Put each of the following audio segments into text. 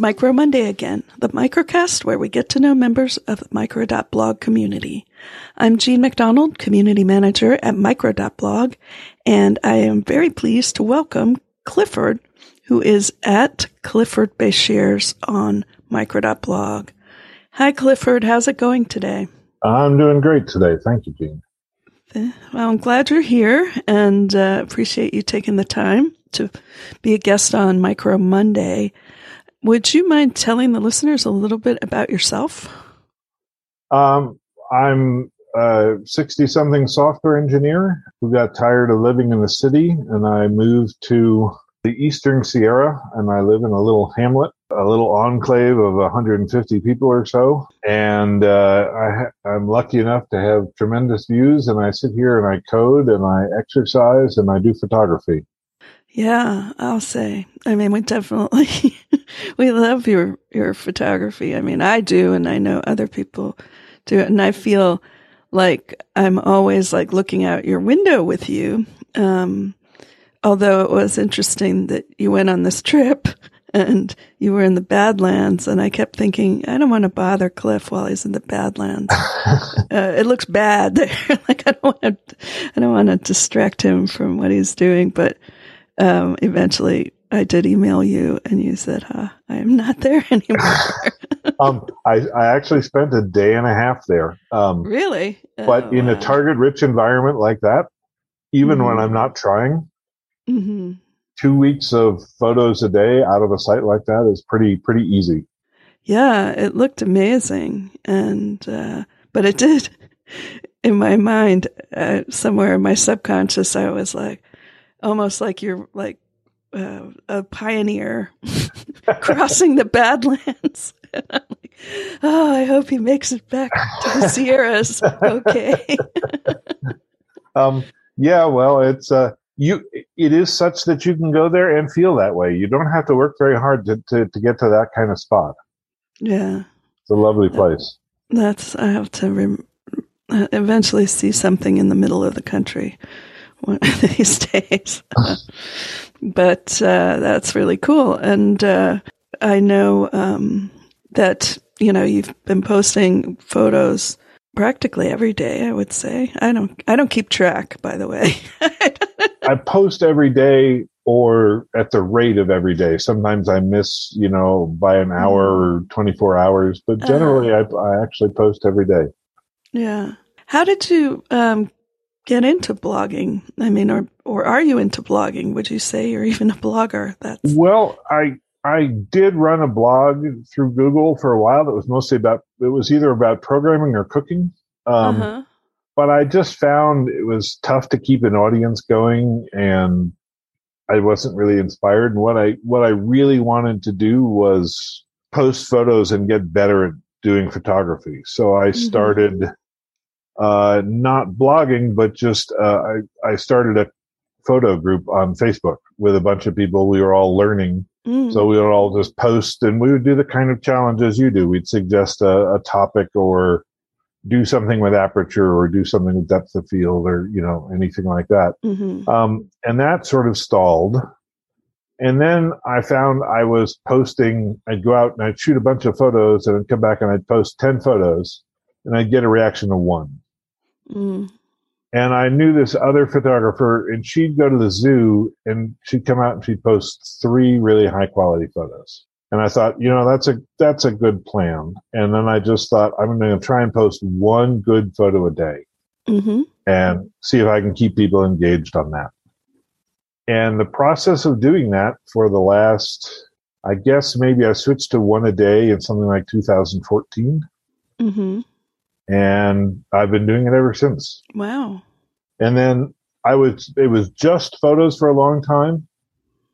Micro Monday again, the microcast where we get to know members of the micro.blog community. I'm Jean MacDonald, community manager at micro.blog, and I am very pleased to welcome Clifford, who is at Clifford Beshers on micro.blog. Hi, Clifford. How's it going today? I'm doing great today. Thank you, Jean. Well, I'm glad you're here and uh, appreciate you taking the time to be a guest on Micro Monday. Would you mind telling the listeners a little bit about yourself? Um, I'm a 60 something software engineer who got tired of living in the city and I moved to the Eastern Sierra and I live in a little hamlet, a little enclave of 150 people or so. And uh, I, I'm lucky enough to have tremendous views and I sit here and I code and I exercise and I do photography. Yeah, I'll say. I mean, we definitely we love your your photography. I mean, I do, and I know other people do it, and I feel like I'm always like looking out your window with you. Um, although it was interesting that you went on this trip and you were in the Badlands, and I kept thinking, I don't want to bother Cliff while he's in the Badlands. uh, it looks bad there. like I don't want to, I don't want to distract him from what he's doing, but um, eventually I did email you and you said, huh, I am not there anymore. um, I, I actually spent a day and a half there. Um, really? But oh, in wow. a target rich environment like that, even mm-hmm. when I'm not trying, mm-hmm. two weeks of photos a day out of a site like that is pretty, pretty easy. Yeah, it looked amazing. And, uh, but it did in my mind, uh, somewhere in my subconscious, I was like, almost like you're like uh, a pioneer crossing the Badlands. like, oh, I hope he makes it back to the Sierras. Okay. um, yeah, well, it's uh, you. It is such that you can go there and feel that way. You don't have to work very hard to to, to get to that kind of spot. Yeah, it's a lovely place. That's I have to rem- eventually see something in the middle of the country one of these days. but uh, that's really cool. And uh, I know um, that, you know, you've been posting photos practically every day, I would say. I don't I don't keep track, by the way. I post every day or at the rate of every day. Sometimes I miss, you know, by an hour mm. or 24 hours, but generally uh, I, I actually post every day. Yeah. How did you um, get into blogging? I mean, or or are you into blogging? Would you say you're even a blogger? That's well, I I did run a blog through Google for a while. That was mostly about it was either about programming or cooking. Um, uh-huh. But I just found it was tough to keep an audience going, and I wasn't really inspired. And what I what I really wanted to do was post photos and get better at doing photography. So I mm-hmm. Uh, not blogging, but just uh, I, I started a photo group on Facebook with a bunch of people. We were all learning. Mm. So we would all just post and we would do the kind of challenges you do. We'd suggest a, a topic or do something with aperture or do something with depth of field or, you know, anything like that. Mm-hmm. Um, and that sort of stalled. And then I found I was posting, I'd go out and I'd shoot a bunch of photos and I'd come back and I'd post 10 photos and I'd get a reaction of one. Mm. And I knew this other photographer, and she'd go to the zoo and she'd come out and she'd post three really high quality photos. And I thought, you know, that's a that's a good plan. And then I just thought, I'm going to try and post one good photo a day, mm-hmm. and see if I can keep people engaged on that. And the process of doing that for the last, I guess maybe I switched to one a day in something like 2014. Mm-hmm and I've been doing it ever since. Wow. And then I was, it was just photos for a long time.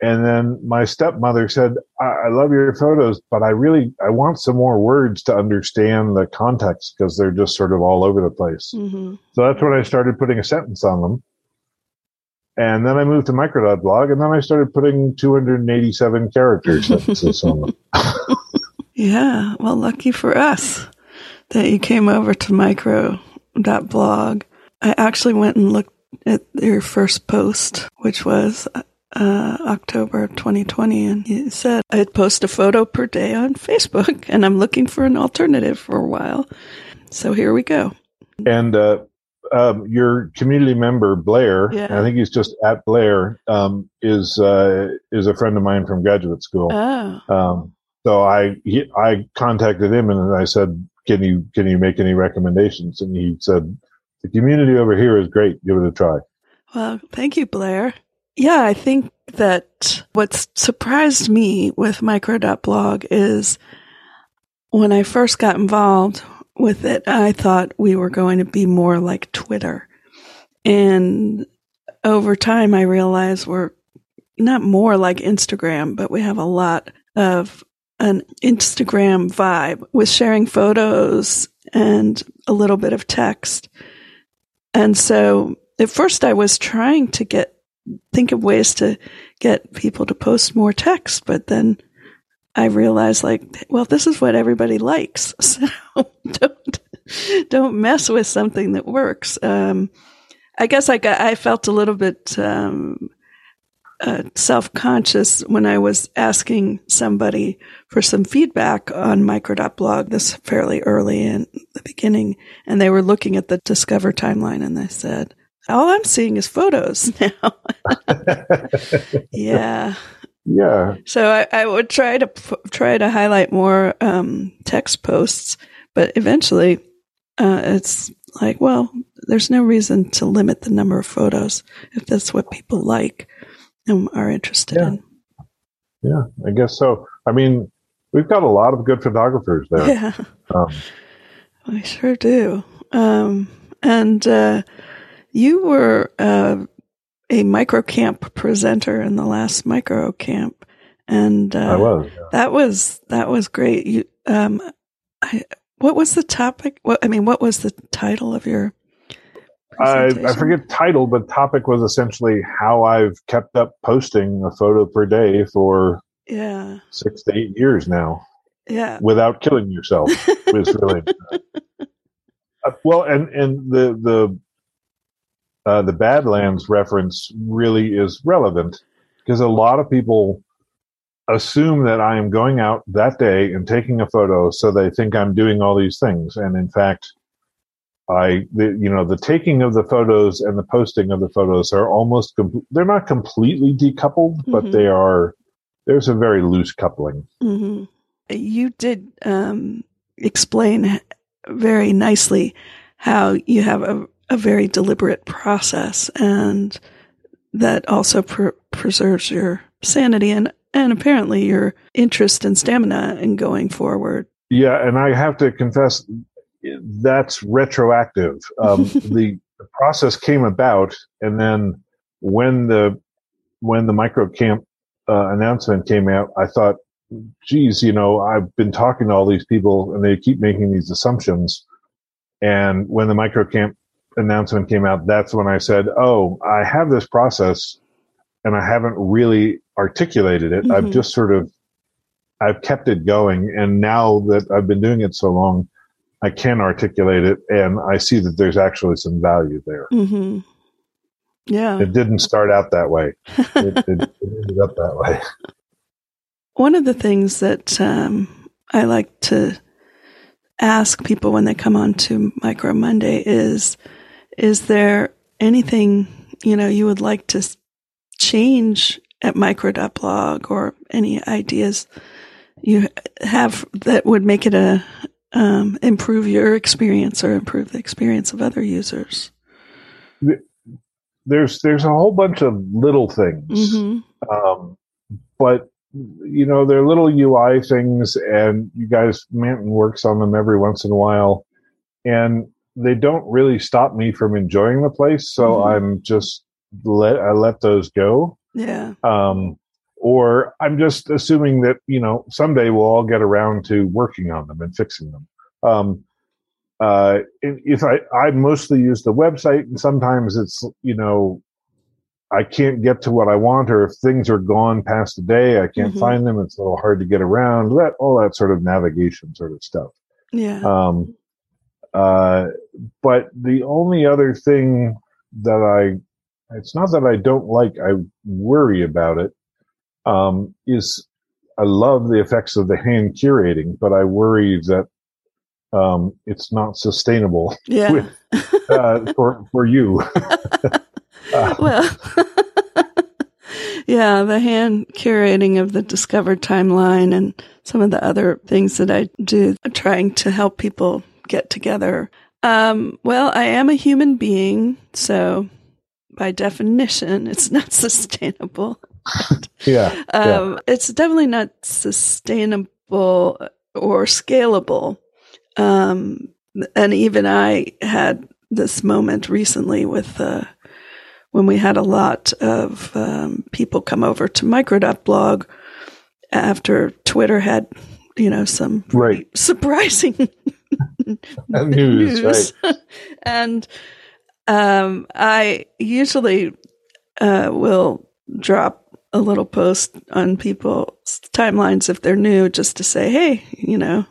And then my stepmother said, I, I love your photos, but I really, I want some more words to understand the context because they're just sort of all over the place. Mm-hmm. So that's when I started putting a sentence on them. And then I moved to micro.blog and then I started putting 287 character sentences on them. yeah. Well, lucky for us that you came over to micro.blog, I actually went and looked at your first post, which was uh, October 2020, and you said I'd post a photo per day on Facebook, and I'm looking for an alternative for a while. So here we go. And uh, um, your community member Blair, yeah. I think he's just at Blair, um, is uh, is a friend of mine from graduate school. Oh. Um, so I he, I contacted him and I said, "Can you can you make any recommendations?" And he said, "The community over here is great. Give it a try." Well, thank you, Blair. Yeah, I think that what's surprised me with micro.blog is when I first got involved with it, I thought we were going to be more like Twitter. And over time, I realized we're not more like Instagram, but we have a lot of an Instagram vibe with sharing photos and a little bit of text. And so at first I was trying to get think of ways to get people to post more text, but then I realized like, well, this is what everybody likes. So don't, don't mess with something that works. Um, I guess I got, I felt a little bit, um, uh, self-conscious when I was asking somebody for some feedback on micro.blog this fairly early in the beginning. And they were looking at the Discover timeline and they said, all I'm seeing is photos now. yeah. Yeah. So I, I, would try to try to highlight more um, text posts, but eventually uh, it's like, well, there's no reason to limit the number of photos if that's what people like and are interested yeah. in. Yeah, I guess so. I mean, we've got a lot of good photographers there. Yeah, um, we sure do. Um, and uh, you were uh, a micro camp presenter in the last micro camp, and uh, I was. Yeah. That was that was great. You, um, I, what was the topic? What I mean, what was the title of your? I, I forget title, but topic was essentially how I've kept up posting a photo per day for yeah six to eight years now. Yeah, without killing yourself was really uh, well, and and the the uh, the Badlands reference really is relevant because a lot of people assume that I am going out that day and taking a photo, so they think I'm doing all these things. And in fact, I, the, you know, the taking of the photos and the posting of the photos are almost, com- they're not completely decoupled, mm-hmm. but they are, there's a very loose coupling. Mm-hmm. You did um, explain very nicely how you have a a very deliberate process and that also pr- preserves your sanity and, and apparently your interest and stamina in going forward. Yeah, and I have to confess that's retroactive. Um, the, the process came about, and then when the when the micro camp uh, announcement came out, I thought, geez, you know, I've been talking to all these people, and they keep making these assumptions. And when the micro camp announcement came out, that's when I said, "Oh, I have this process, and I haven't really articulated it. Mm-hmm. I've just sort of, I've kept it going, and now that I've been doing it so long, I can articulate it, and I see that there's actually some value there." Mm-hmm. Yeah, it didn't start out that way. it, it, it ended up that way. One of the things that um, I like to ask people when they come on to Micro Monday is is there anything, you know, you would like to change at micro.blog or any ideas you have that would make it a um, improve your experience or improve the experience of other users? There's there's a whole bunch of little things, mm-hmm. um, but you know they're little UI things, and you guys Manton works on them every once in a while, and they don't really stop me from enjoying the place. So mm-hmm. I'm just let I let those go. Yeah. Um, or I'm just assuming that you know someday we'll all get around to working on them and fixing them. Um, uh, if I I mostly use the website, and sometimes it's you know I can't get to what I want, or if things are gone past a day, I can't mm-hmm. find them. It's a little hard to get around. That all that sort of navigation sort of stuff. Yeah. Um, uh, but the only other thing that I it's not that I don't like, I worry about it. Um, is I love the effects of the hand curating, but I worry that um, it's not sustainable yeah. with, uh, for for you. uh, well, yeah, the hand curating of the discovered timeline and some of the other things that I do, trying to help people get together. Um, well, I am a human being, so by definition, it's not sustainable. yeah, um, yeah. It's definitely not sustainable or scalable. Um, and even I had this moment recently with uh, when we had a lot of um, people come over to Micro.blog after Twitter had, you know, some right. surprising news, news. Right. and um, I usually uh, will drop a little post on people's timelines if they're new, just to say, "Hey, you know,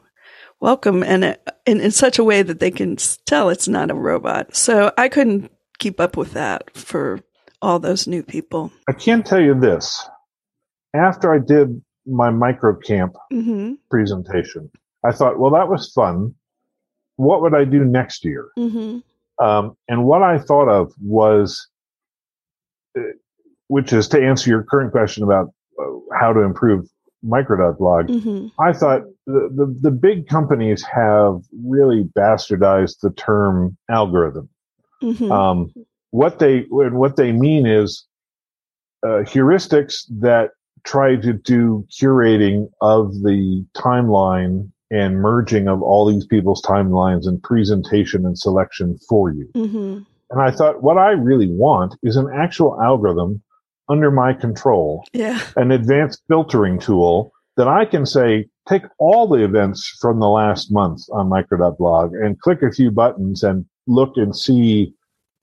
welcome," and it, in such a way that they can tell it's not a robot. So I couldn't keep up with that for all those new people. I can tell you this: after I did my micro camp mm-hmm. presentation, I thought, well, that was fun. What would I do next year? Mm-hmm. Um, and what I thought of was, uh, which is to answer your current question about uh, how to improve micro.blog. Mm-hmm. I thought the, the, the, big companies have really bastardized the term algorithm. Mm-hmm. Um, what they, what they mean is uh, heuristics that try to do curating of the timeline and merging of all these people's timelines and presentation and selection for you. Mm-hmm. And I thought, what I really want is an actual algorithm under my control, yeah. an advanced filtering tool that I can say, take all the events from the last month on micro.blog and click a few buttons and look and see,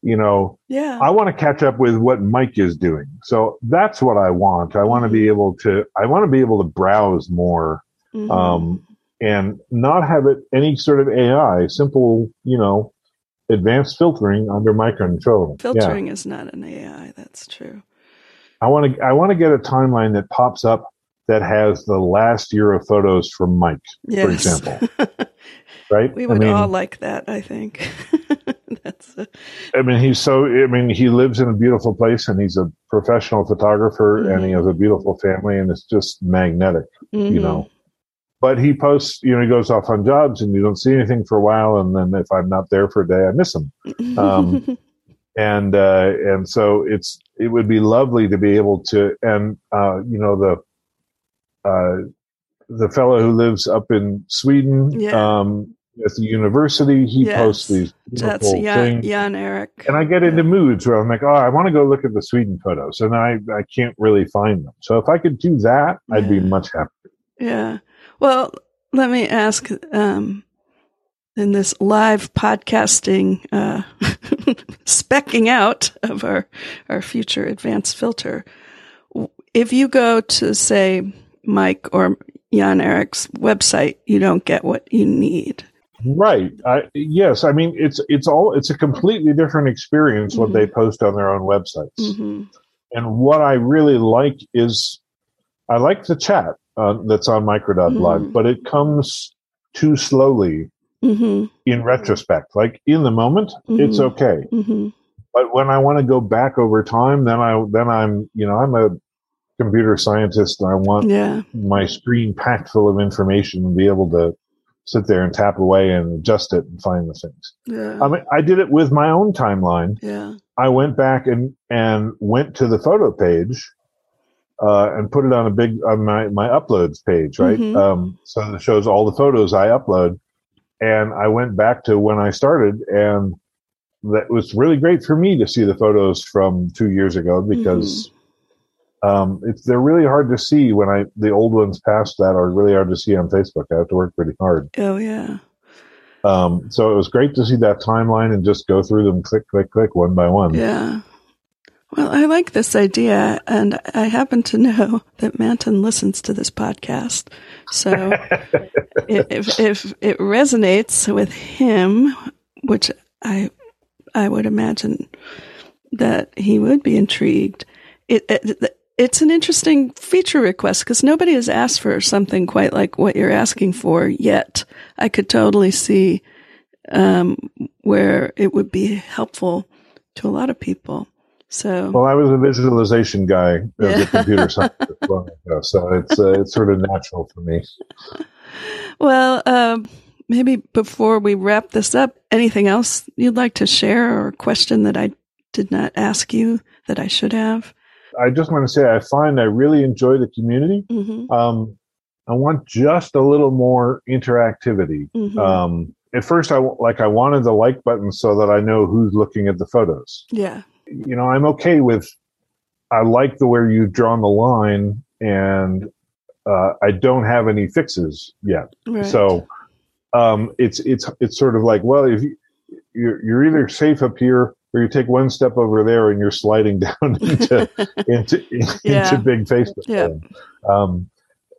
you know, yeah. I want to catch up with what Mike is doing. So that's what I want. I want to be mm-hmm. able to, I want to be able to browse more. Mm-hmm. Um, and not have it any sort of AI, simple, you know, advanced filtering under my control. Filtering yeah. is not an AI. That's true. I want to, I want to get a timeline that pops up that has the last year of photos from Mike, yes. for example. right? We would I mean, all like that, I think. That's. A... I mean, he's so. I mean, he lives in a beautiful place, and he's a professional photographer, mm-hmm. and he mm-hmm. has a beautiful family, and it's just magnetic. Mm-hmm. You know, but he posts, you know, he goes off on jobs and you don't see anything for a while. And then if I'm not there for a day, I miss him. Um, and, uh, and so it's, it would be lovely to be able to, and, uh, you know, the, uh, the fellow who lives up in Sweden, yeah. um, at the university, he yes. posts these That's Jan. Jan Erik. And I get into moods where I'm like, oh, I want to go look at the Sweden photos, and I, I can't really find them. So if I could do that, yeah. I'd be much happier. Yeah. Well, let me ask um, in this live podcasting, uh, specking out of our, our future advanced filter, if you go to, say, Mike or Jan Erik's website, you don't get what you need. Right. I, yes. I mean, it's it's all it's a completely different experience mm-hmm. what they post on their own websites. Mm-hmm. And what I really like is I like the chat uh, that's on micro.blog, mm-hmm. but it comes too slowly mm-hmm. in retrospect. Like in the moment, mm-hmm. it's okay. Mm-hmm. But when I want to go back over time, then I then I'm you know I'm a computer scientist and I want yeah. my screen packed full of information and be able to sit there and tap away and adjust it and find the things. Yeah. I mean, I did it with my own timeline. Yeah. I went back and and went to the photo page uh, and put it on a big on my my uploads page, right? Mm-hmm. Um, so it shows all the photos I upload. And I went back to when I started, and that was really great for me to see the photos from two years ago because mm-hmm. um, it's they're really hard to see when I the old ones past that are really hard to see on Facebook. I have to work pretty hard. Oh yeah. Um, so it was great to see that timeline and just go through them, click, click, click, one by one. Yeah. Well, I like this idea, and I happen to know that Manton listens to this podcast. So if if it resonates with him, which I I would imagine that he would be intrigued. It, it it's an interesting feature request because nobody has asked for something quite like what you're asking for yet. I could totally see um, where it would be helpful to a lot of people. So, well, I was a visualization guy as yeah. a computer scientist, so it's uh, it's sort of natural for me. Well, um, maybe before we wrap this up, anything else you'd like to share or question that I did not ask you that I should have? I just want to say I find I really enjoy the community. Mm-hmm. Um, I want just a little more interactivity. Mm-hmm. Um, at first, I like I wanted the like button so that I know who's looking at the photos. Yeah, you know, I'm okay with. I like the where you've drawn the line, and uh, I don't have any fixes yet. Right. So um, it's it's it's sort of like, well, if you, you're you're either safe up here or you take one step over there and you're sliding down into into yeah. into big Facebook. Yeah. Um,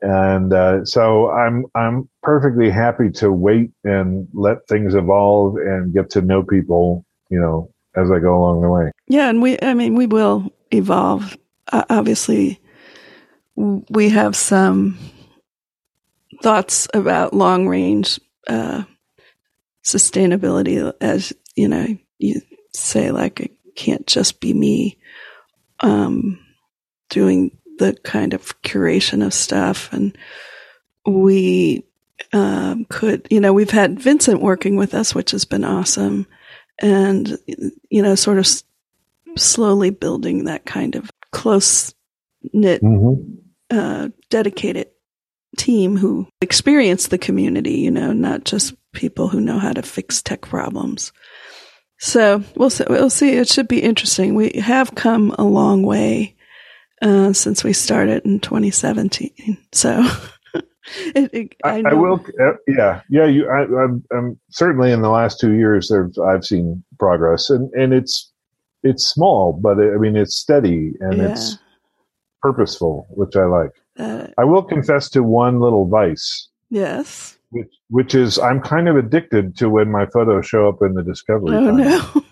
and uh, so I'm I'm perfectly happy to wait and let things evolve and get to know people, you know, as I go along the way. Yeah, and we I mean we will evolve. Uh, obviously, we have some thoughts about long range uh, sustainability, as you know, you say like it can't just be me um, doing the kind of curation of stuff, and we um, could, you know, we've had Vincent working with us, which has been awesome, and you know, sort of s- slowly building that kind of close knit, mm-hmm. uh, dedicated team who experience the community, you know, not just people who know how to fix tech problems. So we'll see, we'll see. It should be interesting. We have come a long way uh, since we started in 2017. So it, it, I, I, will. Uh, yeah, yeah. You, I, I'm, I'm certainly in the last two years. There, I've seen progress, and and it's it's small, but it, I mean it's steady and yeah. it's purposeful, which I like. Uh, I will confess to one little vice. Yes. Which, which is I'm kind of addicted to when my photos show up in the discovery. Oh no.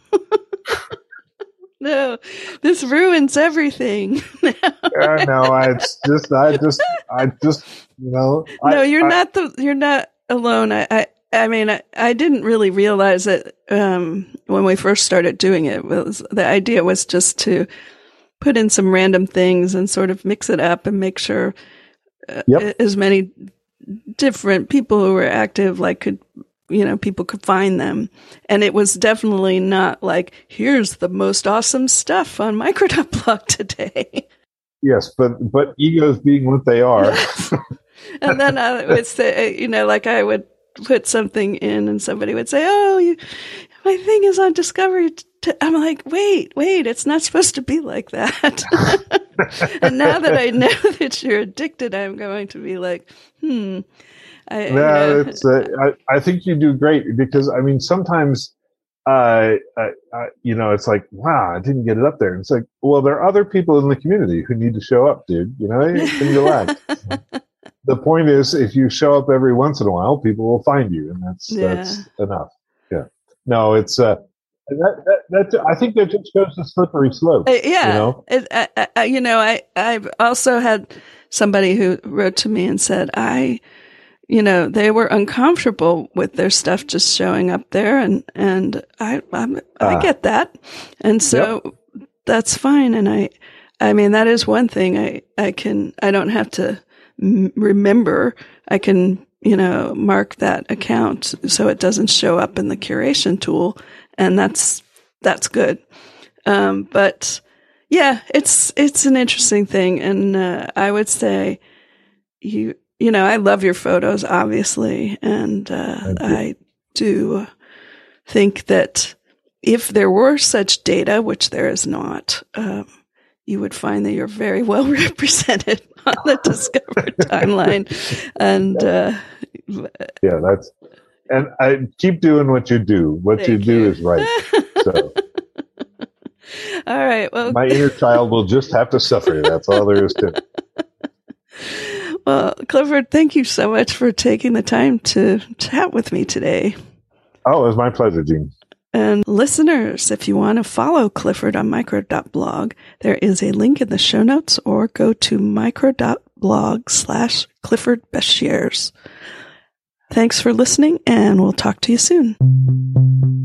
no, this ruins everything. yeah, no, I just, I just, I just, you know. No, I, you're I, not the, you're not alone. I, I, I mean, I, I didn't really realize it um, when we first started doing it. it was the idea was just to put in some random things and sort of mix it up and make sure uh, yep. as many different people who were active like could you know people could find them. And it was definitely not like here's the most awesome stuff on micro.blog today. Yes but but egos being what they are. And then i would say you know like i would put something in and somebody would say oh you, my thing is on discovery to, I'm like, wait, wait, it's not supposed to be like that. and now that I know that you're addicted, I'm going to be like, hmm. I, yeah, you know, it's, uh, I, I think you do great because I mean, sometimes, uh, uh, you know, it's like, wow, I didn't get it up there. And it's like, well, there are other people in the community who need to show up, dude. You know, relax. the point is, if you show up every once in a while, people will find you, and that's yeah. that's enough. No, it's uh, that, that, that, I think that just goes the slippery slope. Uh, yeah, you know, it, I, I, you know, I I've also had somebody who wrote to me and said I, you know, they were uncomfortable with their stuff just showing up there, and and I I'm, i uh, get that, and so yep. that's fine. And I, I mean, that is one thing I I can I don't have to m- remember. I can you know mark that account so it doesn't show up in the curation tool and that's that's good. Um, but yeah, it's it's an interesting thing, and uh, I would say you you know I love your photos, obviously, and uh, I do think that if there were such data, which there is not, um, you would find that you're very well represented on the Discover timeline, and uh, yeah, that's and I keep doing what you do. What you, you do is right. So. all right. Well, my inner child will just have to suffer. That's all there is to it. Well, Clifford, thank you so much for taking the time to chat with me today. Oh, it was my pleasure, Jean. And listeners, if you want to follow Clifford on micro.blog, there is a link in the show notes or go to micro.blog slash Clifford Beshers. Thanks for listening and we'll talk to you soon.